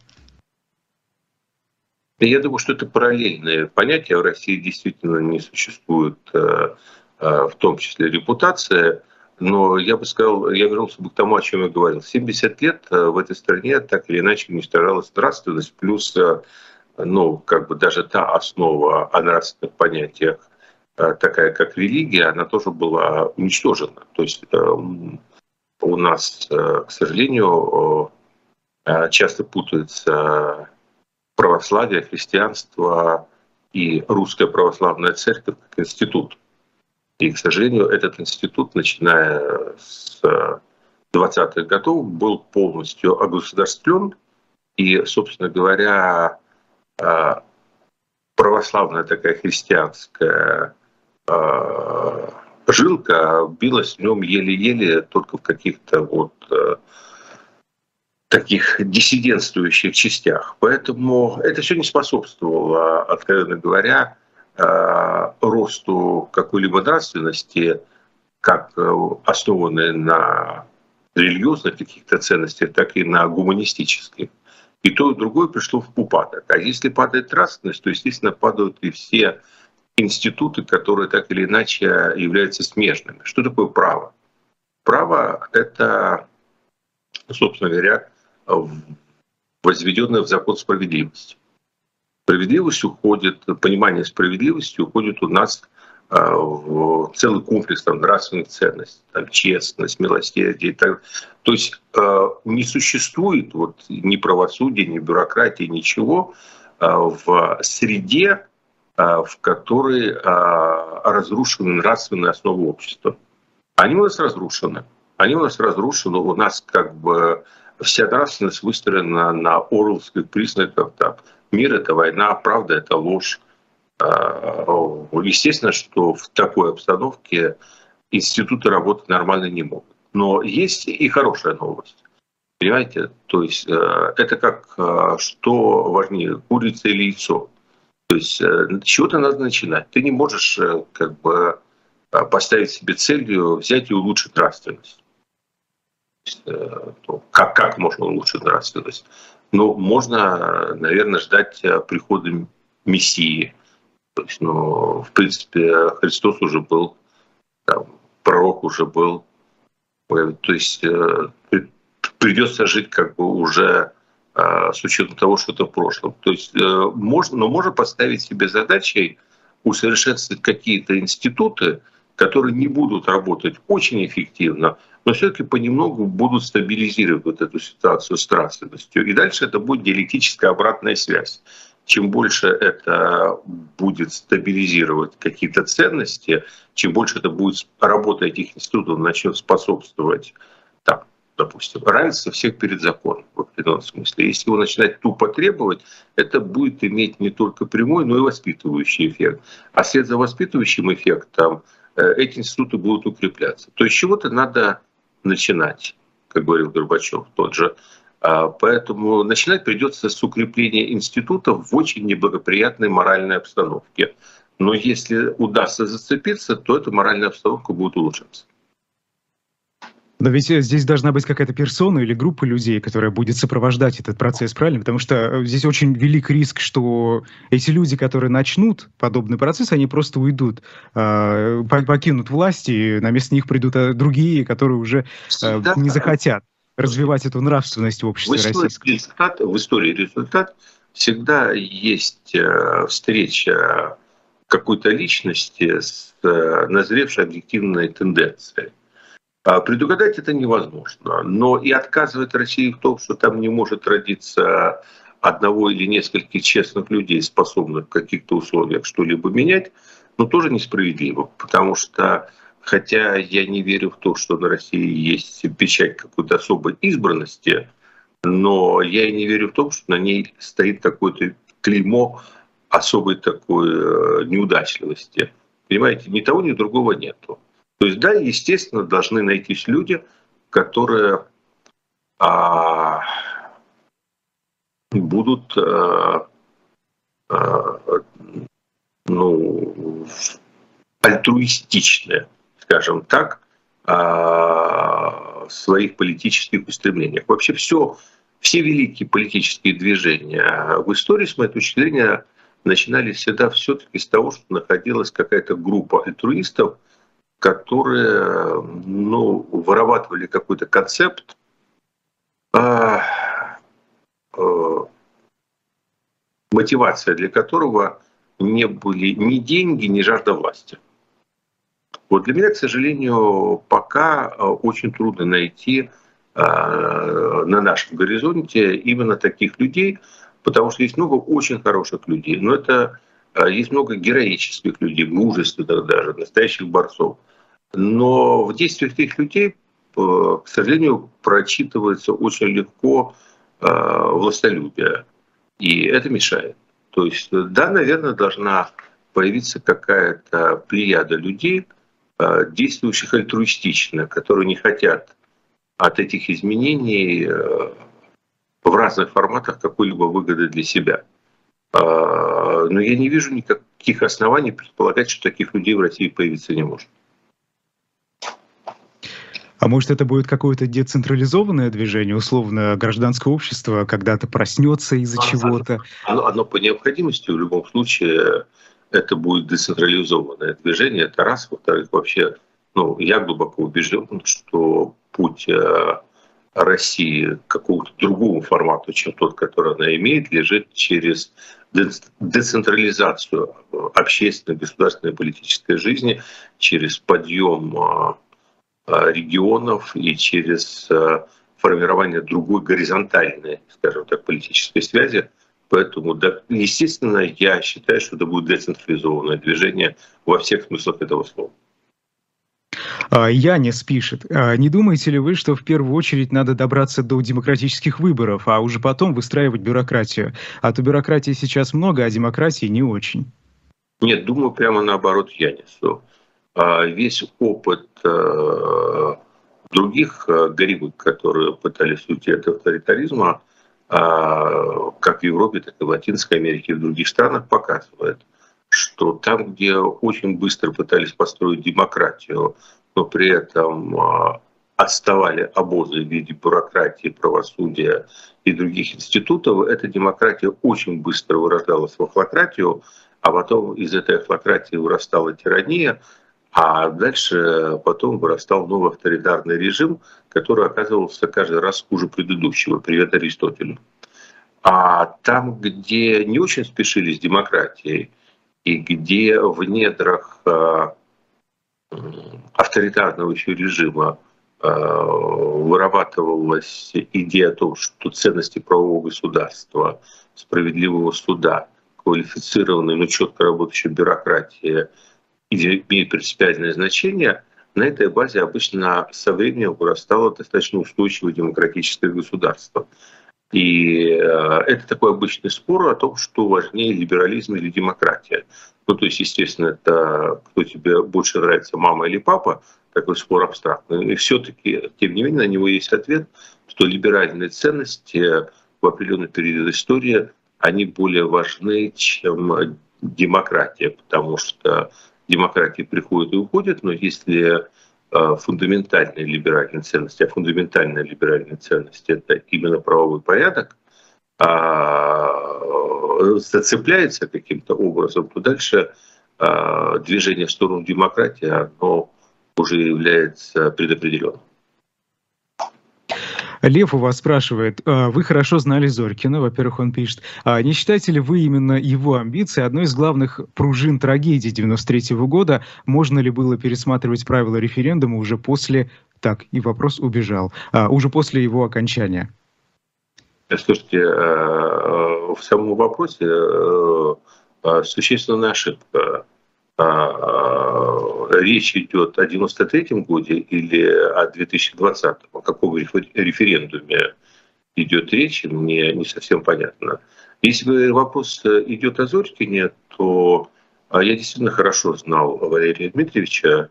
Я думаю, что это параллельные понятия. В России действительно не существует, э, э, в том числе репутация. Но я бы сказал, я вернулся бы к тому, о чем я говорил. 70 лет э, в этой стране так или иначе уничтожалась нравственность, плюс ну, как бы даже та основа о нравственных понятиях, такая как религия, она тоже была уничтожена. То есть у нас, к сожалению, часто путаются православие, христианство и русская православная церковь как институт. И, к сожалению, этот институт, начиная с 20-х годов, был полностью огосударствлен. И, собственно говоря, э, православная такая христианская э, жилка билась в нем еле-еле только в каких-то вот э, таких диссидентствующих частях. Поэтому это все не способствовало, откровенно говоря, э, росту какой-либо нравственности, как э, основанной на религиозных каких-то ценностях, так и на гуманистических. И то, и другое пришло в упадок. А если падает нравственность, то, естественно, падают и все институты, которые так или иначе являются смежными. Что такое право? Право — это, собственно говоря, возведенная в закон справедливость. Справедливость уходит, понимание справедливости уходит у нас а, в целый комплекс там, нравственных ценностей, там, честность, милосердие. Так. То есть а, не существует вот, ни правосудия, ни бюрократии, ничего а, в среде, в которой разрушены нравственные основы общества. Они у нас разрушены. Они у нас разрушены. У нас как бы вся нравственность выстроена на орловских признаках. Там, мир — это война, правда — это ложь. А, естественно, что в такой обстановке институты работать нормально не могут. Но есть и хорошая новость. Понимаете? То есть э, это как э, что важнее, курица или яйцо. То есть э, чего-то надо начинать. Ты не можешь как бы поставить себе целью взять и улучшить нравственность. Э, как, как можно улучшить нравственность? Ну, можно, наверное, ждать э, прихода Мессии. То есть, ну, в принципе, Христос уже был, там, пророк уже был. Э, то есть придется жить как бы уже с учетом того, что это в прошлом. То есть можно, но можно поставить себе задачей усовершенствовать какие-то институты, которые не будут работать очень эффективно, но все-таки понемногу будут стабилизировать вот эту ситуацию с нравственностью. И дальше это будет диалектическая обратная связь. Чем больше это будет стабилизировать какие-то ценности, чем больше это будет работа этих институтов начнет способствовать там, допустим, равенство всех перед законом в определенном смысле. Если его начинать тупо требовать, это будет иметь не только прямой, но и воспитывающий эффект. А вслед за воспитывающим эффектом эти институты будут укрепляться. То есть чего-то надо начинать, как говорил Горбачев тот же. А, поэтому начинать придется с укрепления институтов в очень неблагоприятной моральной обстановке. Но если удастся зацепиться, то эта моральная обстановка будет улучшаться. Но ведь э, здесь должна быть какая-то персона или группа людей, которая будет сопровождать этот процесс, правильно? Потому что э, здесь очень велик риск, что эти люди, которые начнут подобный процесс, они просто уйдут, э, покинут власть, и на место них придут другие, которые уже Всегда не захотят развивать эту нравственность в обществе в российском. Результат, в истории результат всегда есть встреча какой-то личности с назревшей объективной тенденцией. А предугадать это невозможно. Но и отказывать России в том, что там не может родиться одного или нескольких честных людей, способных в каких-то условиях что-либо менять, ну, тоже несправедливо. Потому что, хотя я не верю в то, что на России есть печать какой-то особой избранности, но я и не верю в том, что на ней стоит какое-то клеймо особой такой э, неудачливости. Понимаете, ни того, ни другого нету. То есть, да, естественно, должны найтись люди, которые а, будут а, а, ну, альтруистичны, скажем так, а, в своих политических устремлениях. Вообще все, все великие политические движения в истории, с моей точки зрения, начинались всегда все-таки с того, что находилась какая-то группа альтруистов, которые ну, вырабатывали какой-то концепт, а, а, мотивация для которого не были ни деньги, ни жажда власти. Вот для меня, к сожалению, пока а, очень трудно найти а, на нашем горизонте именно таких людей, потому что есть много очень хороших людей, но это есть много героических людей, мужественных даже, настоящих борцов – но в действиях этих людей, э, к сожалению, прочитывается очень легко э, властолюбие. И это мешает. То есть, да, наверное, должна появиться какая-то плеяда людей, э, действующих альтруистично, которые не хотят от этих изменений в разных форматах какой-либо выгоды для себя. Но я не вижу никаких оснований предполагать, что таких людей в России появиться не может. А может, это будет какое-то децентрализованное движение, условно, гражданское общество когда-то проснется из-за а, чего-то? Оно, оно по необходимости в любом случае это будет децентрализованное движение. Это раз. Во-вторых, вообще, ну, я глубоко убежден, что путь э, России к какому-то другому формату, чем тот, который она имеет, лежит через децентрализацию общественной, государственной, политической жизни, через подъем э, Э, регионов и через э, формирование другой горизонтальной, скажем так, политической связи. Поэтому, да, естественно, я считаю, что это будет децентрализованное движение во всех смыслах этого слова. А, Янис пишет, «А не думаете ли вы, что в первую очередь надо добраться до демократических выборов, а уже потом выстраивать бюрократию? А то бюрократии сейчас много, а демократии не очень. Нет, думаю прямо наоборот Янису. А весь опыт э, других э, горевых, которые пытались уйти от авторитаризма, а, как в Европе, так и в Латинской Америке и в других странах, показывает, что там, где очень быстро пытались построить демократию, но при этом а, отставали обозы в виде бюрократии, правосудия и других институтов, эта демократия очень быстро вырождалась в ахлократию, а потом из этой ахлократии вырастала тирания, а дальше потом вырастал новый авторитарный режим, который оказывался каждый раз хуже предыдущего. Привет Аристотелю. А там, где не очень спешили с демократией, и где в недрах э, авторитарного еще режима э, вырабатывалась идея о том, что ценности правового государства, справедливого суда, квалифицированной, но четко работающей бюрократии – имеет принципиальное значение, на этой базе обычно со временем вырастало достаточно устойчивое демократическое государство. И э, это такой обычный спор о том, что важнее либерализм или демократия. Ну, то есть, естественно, это кто тебе больше нравится, мама или папа, такой спор абстрактный. И все-таки, тем не менее, на него есть ответ, что либеральные ценности в определенный период истории, они более важны, чем демократия, потому что демократия приходит и уходит, но если э, фундаментальные либеральные ценности, а фундаментальная либеральная ценность – это именно правовой порядок, а, зацепляется каким-то образом, то дальше а, движение в сторону демократии, оно уже является предопределенным. Лев у вас спрашивает, «А, вы хорошо знали Зорькина, во-первых, он пишет, а не считаете ли вы именно его амбиции одной из главных пружин трагедии 93 -го года? Можно ли было пересматривать правила референдума уже после... Так, и вопрос убежал. А, уже после его окончания. Слушайте, э, э, в самом вопросе э, существенная ошибка. Речь идет о 93-м годе или о 2020-м? О каком референдуме идет речь, мне не совсем понятно. Если вопрос идет о Зорькине, то я действительно хорошо знал Валерия Дмитриевича.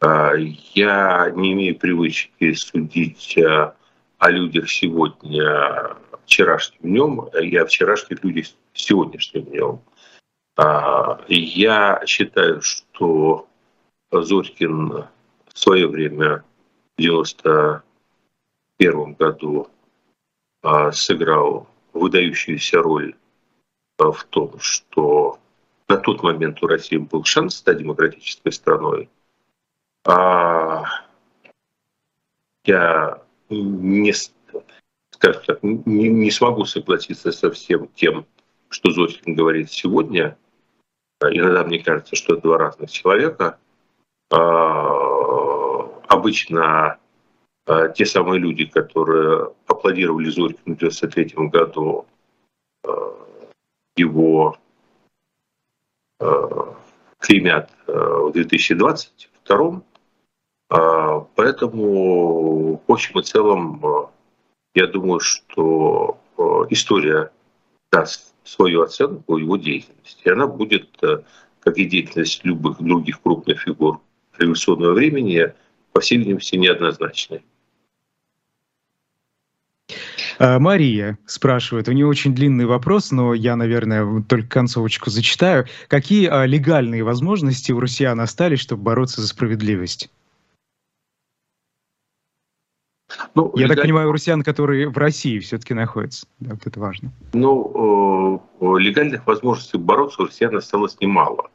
Я не имею привычки судить о людях сегодня вчерашним днем и о вчерашних людях сегодняшним днем. А, я считаю, что Зорькин в свое время в 1991 году а, сыграл выдающуюся роль а, в том, что на тот момент у России был шанс стать демократической страной. Я не, скажем так, не, не смогу согласиться со всем тем, что Зосин говорит сегодня. Иногда мне кажется, что это два разных человека. А, обычно а, те самые люди, которые аплодировали Зорькину в 1993 году, а, его клеймят в 2022 Поэтому, в общем и целом, я думаю, что история даст свою оценку его деятельности. И она будет, э, как и деятельность любых других крупных фигур революционного времени, по всей видимости, неоднозначной. А, Мария спрашивает, у нее очень длинный вопрос, но я, наверное, только концовочку зачитаю. Какие а, легальные возможности у россиян остались, чтобы бороться за справедливость? Ну, Я легаль... так понимаю, русян, которые в России все-таки находятся. Да, вот это важно. Ну, э, легальных возможностей бороться у россиян осталось немало.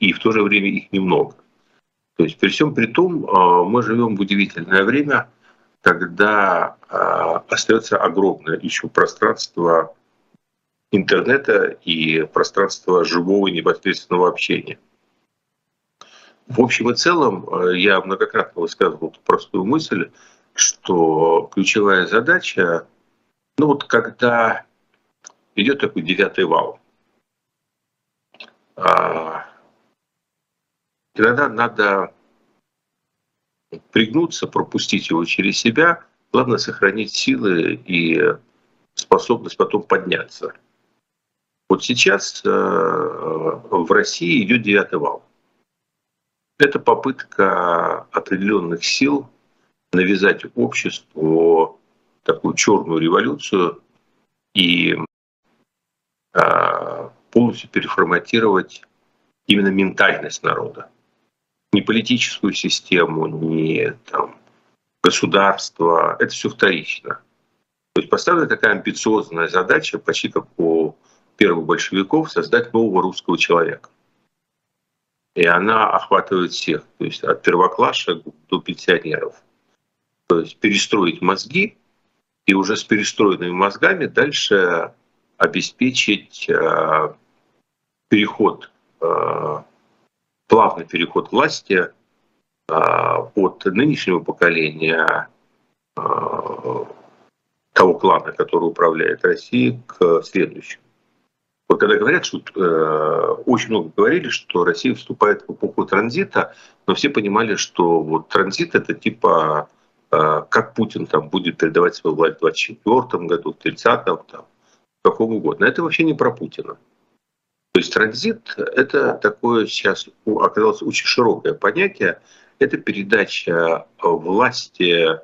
И в то же время их немного. То есть при всем при том, э, мы живем в удивительное время, когда э, остается огромное еще пространство интернета и пространство живого непосредственного общения. В общем и целом, я многократно высказывал эту простую мысль, что ключевая задача, ну вот когда идет такой девятый вал, а, иногда надо пригнуться, пропустить его через себя, главное сохранить силы и способность потом подняться. Вот сейчас э, в России идет девятый вал. Это попытка определенных сил навязать обществу такую черную революцию и а, полностью переформатировать именно ментальность народа. Не политическую систему, не там, государство, это все вторично. То есть поставлена такая амбициозная задача, почти как у первых большевиков, создать нового русского человека. И она охватывает всех, то есть от первоклашек до пенсионеров то есть перестроить мозги и уже с перестроенными мозгами дальше обеспечить э, переход, э, плавный переход власти э, от нынешнего поколения того клана, который управляет Россией, к следующему. Вот когда говорят, что э, очень много говорили, что Россия вступает в эпоху транзита, но все понимали, что вот транзит это типа как Путин там будет передавать свою власть в 2024 году, в 30-м, там, каком угодно. Это вообще не про Путина. То есть транзит – это такое сейчас оказалось очень широкое понятие. Это передача власти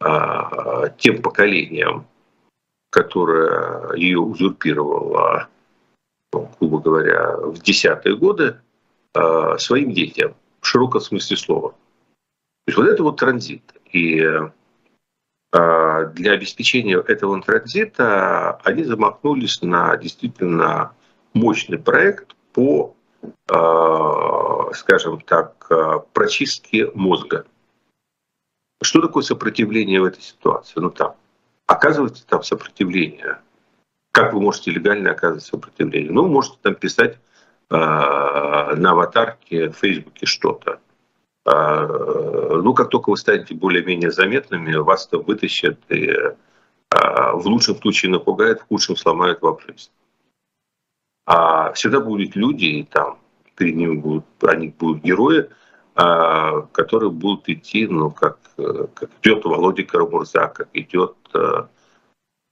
а, тем поколениям, которое ее узурпировало грубо говоря, в десятые годы своим детям, в широком смысле слова. То есть вот это вот транзит. И для обеспечения этого транзита они замахнулись на действительно мощный проект по, скажем так, прочистке мозга. Что такое сопротивление в этой ситуации? Ну там, оказывается там сопротивление. Как вы можете легально оказывать сопротивление? Ну, можете там писать э, на аватарке в Фейсбуке что-то. Э, ну, как только вы станете более-менее заметными, вас там вытащат и э, в лучшем случае напугают, в худшем сломают вам жизнь. А всегда будут люди, и там перед ними будут, они будут герои, а, которые будут идти, ну, как, как идет Володя Карамурза, как идет э,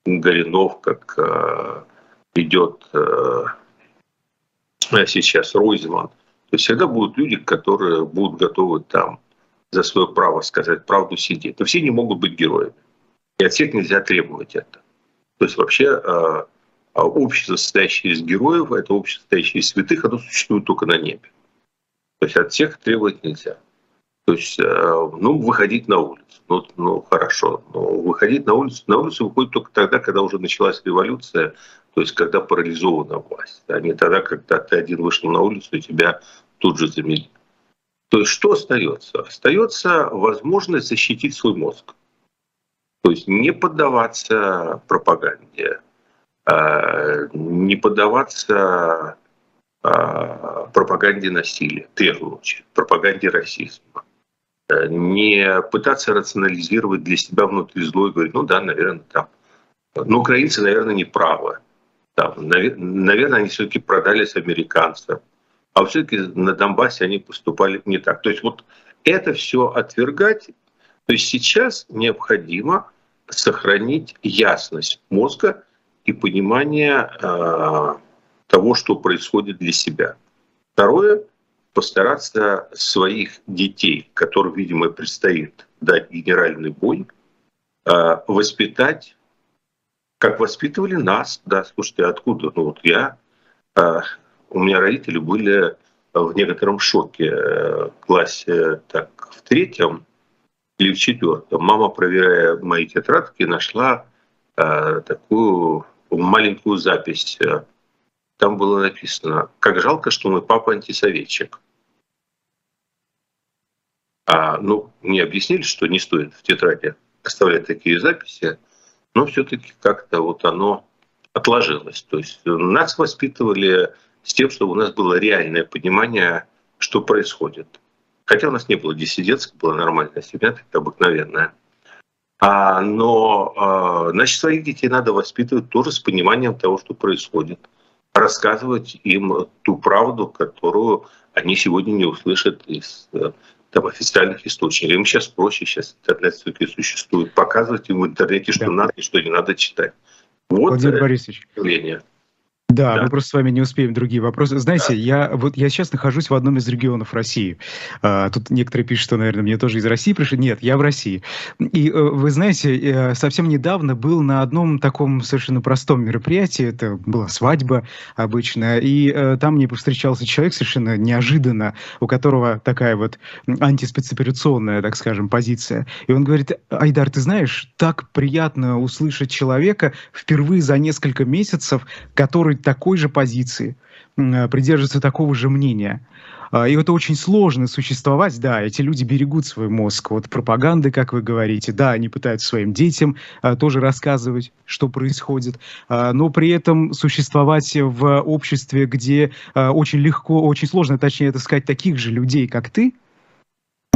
Горинов, как э, идет э, сейчас Ройзман. Всегда будут люди, которые будут готовы там за свое право сказать правду сидеть. Но все не могут быть героями. И от всех нельзя требовать это. То есть вообще общество, состоящее из героев, это общество, состоящее из святых, оно существует только на небе. То есть от всех требовать нельзя. То есть, э, ну, выходить на улицу. Ну, ну хорошо. Но выходить на улицу. На улицу выходит только тогда, когда уже началась революция, то есть когда парализована власть, а не тогда, когда ты один вышел на улицу и тебя тут же замели. То есть что остается? Остается возможность защитить свой мозг. То есть не поддаваться пропаганде, э, не поддаваться а, пропаганде насилия, в первую очередь, пропаганде расизма. Э, не пытаться рационализировать для себя внутри зло и говорить, ну да, наверное, там. Но украинцы, наверное, не правы. Там, наверное, они все-таки продались американцам. А все-таки на Донбассе они поступали не так. То есть вот это все отвергать. То есть сейчас необходимо сохранить ясность мозга и понимание а, того, что происходит для себя. Второе – постараться своих детей, которым, видимо, предстоит дать генеральный бой, э, воспитать, как воспитывали нас. Да, слушайте, откуда? Ну вот я, э, у меня родители были в некотором шоке в классе так, в третьем или в четвертом. Мама, проверяя мои тетрадки, нашла э, такую маленькую запись там было написано, как жалко, что мой папа антисоветчик. А, ну, мне объяснили, что не стоит в тетради оставлять такие записи, но все-таки как-то вот оно отложилось. То есть нас воспитывали с тем, чтобы у нас было реальное понимание, что происходит. Хотя у нас не было диссидентской, была нормальная семья, так обыкновенная. А, но, а, значит, своих детей надо воспитывать тоже с пониманием того, что происходит рассказывать им ту правду, которую они сегодня не услышат из э, там, официальных источников. Им сейчас проще, сейчас интернет все-таки существует. Показывать им в интернете, что да. надо и что не надо читать. Вот Владимир Борисович. Явление. Да, да, мы просто с вами не успеем другие вопросы. Знаете, да. я вот я сейчас нахожусь в одном из регионов России. А, тут некоторые пишут, что, наверное, мне тоже из России пришли. Нет, я в России. И э, вы знаете, э, совсем недавно был на одном таком совершенно простом мероприятии. Это была свадьба обычная. И э, там мне повстречался человек совершенно неожиданно, у которого такая вот антиспецоперационная, так скажем, позиция. И он говорит, Айдар, ты знаешь, так приятно услышать человека впервые за несколько месяцев, который такой же позиции, э, придерживаться такого же мнения. А, и это очень сложно существовать, да, эти люди берегут свой мозг от пропаганды, как вы говорите, да, они пытаются своим детям а, тоже рассказывать, что происходит, а, но при этом существовать в обществе, где очень легко, очень сложно, точнее это сказать, таких же людей, как ты,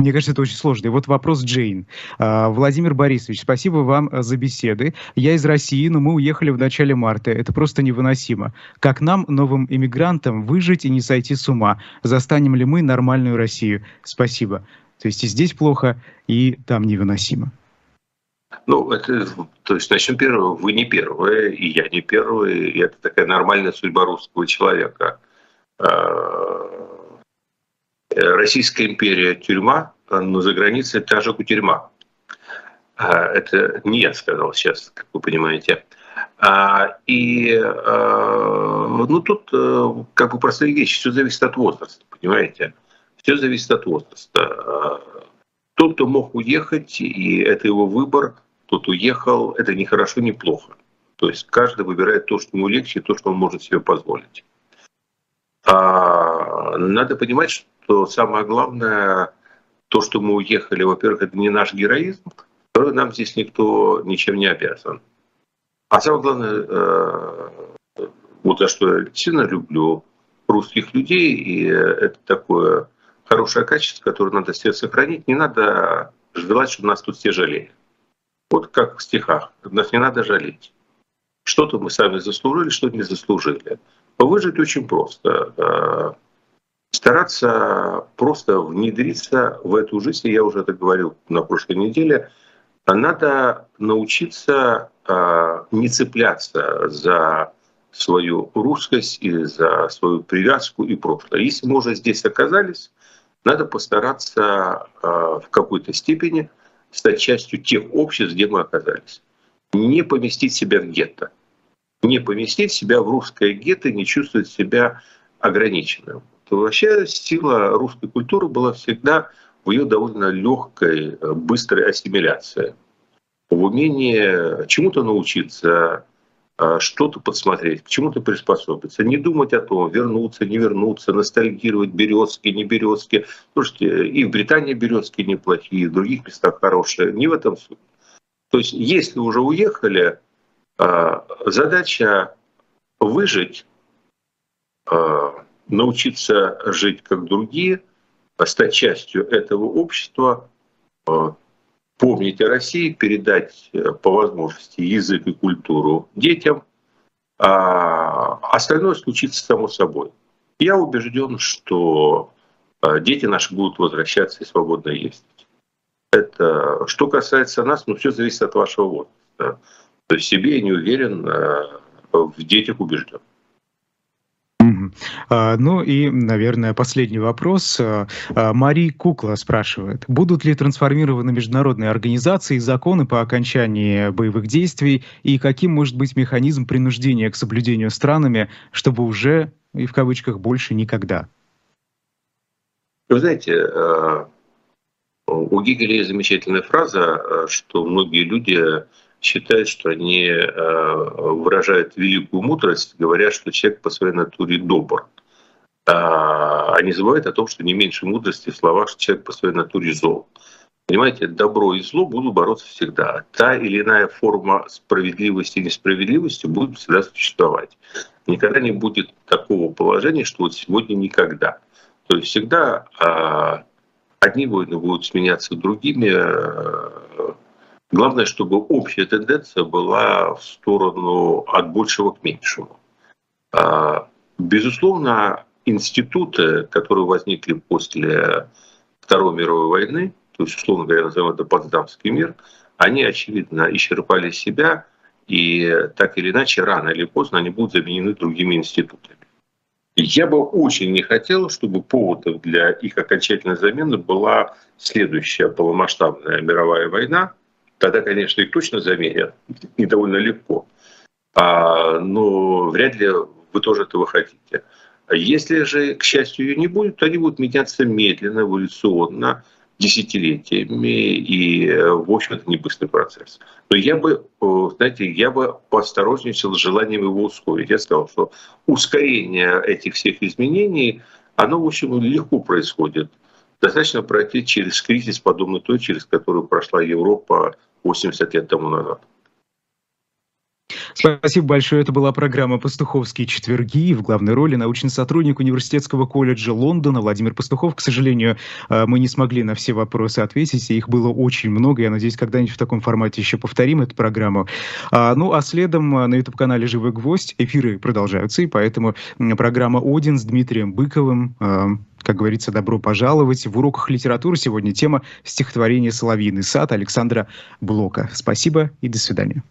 мне кажется, это очень сложно. И вот вопрос Джейн. А, Владимир Борисович, спасибо вам э, за беседы. Я из России, но мы уехали в начале марта. Это просто невыносимо. Как нам, новым иммигрантам, выжить и не сойти с ума? Застанем ли мы нормальную Россию? Спасибо. То есть и здесь плохо, и там невыносимо. Ну, это, то есть, начнем первого. Вы не первые, и я не первый. И это такая нормальная судьба русского человека а, Российская империя – тюрьма, но за границей та же тюрьма. А, это не я сказал сейчас, как вы понимаете. А, и ну, тут как бы простые вещи, все зависит от возраста, понимаете? Все зависит от возраста. Тот, кто мог уехать, и это его выбор, тот уехал, это не хорошо, не плохо. То есть каждый выбирает то, что ему легче, то, что он может себе позволить. А, надо понимать, что самое главное, то, что мы уехали, во-первых, это не наш героизм, второе, нам здесь никто ничем не обязан. А самое главное, э, вот за что я сильно люблю русских людей, и это такое хорошее качество, которое надо себе сохранить. Не надо желать, чтобы нас тут все жалели. Вот как в стихах. Нас не надо жалеть. Что-то мы сами заслужили, что не заслужили. Выжить очень просто. Э, стараться просто внедриться в эту жизнь. Я уже это говорил на прошлой неделе. Надо научиться э, не цепляться за свою русскость и за свою привязку и прошлое. Если мы уже здесь оказались, надо постараться э, в какой-то степени стать частью тех обществ, где мы оказались. Не поместить себя в гетто. Не поместить себя в русское гетто не чувствовать себя ограниченным. То вообще сила русской культуры была всегда в ее довольно легкой, быстрой ассимиляции. В умении чему-то научиться, а, что-то подсмотреть, к чему-то приспособиться, не думать о том, вернуться, не вернуться, ностальгировать, березки, не березки. Слушайте, и в Британии березки неплохие, и в других местах хорошие. Не в этом суть. То есть, если уже уехали, задача выжить, а, научиться жить как другие, стать частью этого общества, помнить о России, передать э, по возможности язык и культуру детям, а остальное случится само собой. Я убежден, что дети наши будут возвращаться и свободно ездить. Это что касается нас, ну все зависит от вашего возраста. То есть себе я не уверен, э, в детях убежден. А, ну и, наверное, последний вопрос. А, а, Мари Кукла спрашивает, будут ли трансформированы международные организации и законы по окончании боевых действий, и каким может быть механизм принуждения к соблюдению странами, чтобы уже, и в кавычках, больше никогда? Вы знаете, у Гегеля есть замечательная фраза, что многие люди считают, что они э, выражают великую мудрость, говоря, что человек по своей натуре добр. А, они забывают о том, что не меньше мудрости в словах, что человек по своей натуре зол. Понимаете, добро и зло будут бороться всегда. Та или иная форма справедливости и несправедливости будет всегда существовать. Никогда не будет такого положения, что вот сегодня никогда. То есть всегда а, одни войны будут сменяться другими, а, Главное, чтобы общая тенденция была в сторону от большего к меньшему. А, безусловно, институты, которые возникли после Второй мировой войны, то есть, условно говоря, назовем это Потсдамский мир, они, очевидно, исчерпали себя, и так или иначе, рано или поздно они будут заменены другими институтами. Я бы очень не хотел, чтобы поводом для их окончательной замены была следующая полномасштабная мировая война, тогда, конечно, их точно заменят, и довольно легко. А, но вряд ли вы тоже этого хотите. Если же, к счастью, ее не будет, то они будут меняться медленно, эволюционно, десятилетиями, и, в общем, это не быстрый процесс. Но я бы, знаете, я бы поосторожничал с желанием его ускорить. Я сказал, что ускорение этих всех изменений, оно, в общем, легко происходит. Достаточно пройти через кризис, подобный той, через которую прошла Европа 80 лет тому назад. Спасибо большое. Это была программа «Пастуховские четверги». В главной роли научный сотрудник Университетского колледжа Лондона Владимир Пастухов. К сожалению, э, мы не смогли на все вопросы ответить. Их было очень много. Я надеюсь, когда-нибудь в таком формате еще повторим эту программу. А, ну, а следом э, на YouTube-канале «Живой гвоздь» эфиры продолжаются. И поэтому программа «Один» с Дмитрием Быковым э, как говорится, добро пожаловать. В уроках литературы сегодня тема стихотворения «Соловьиный сад» Александра Блока. Спасибо и до свидания.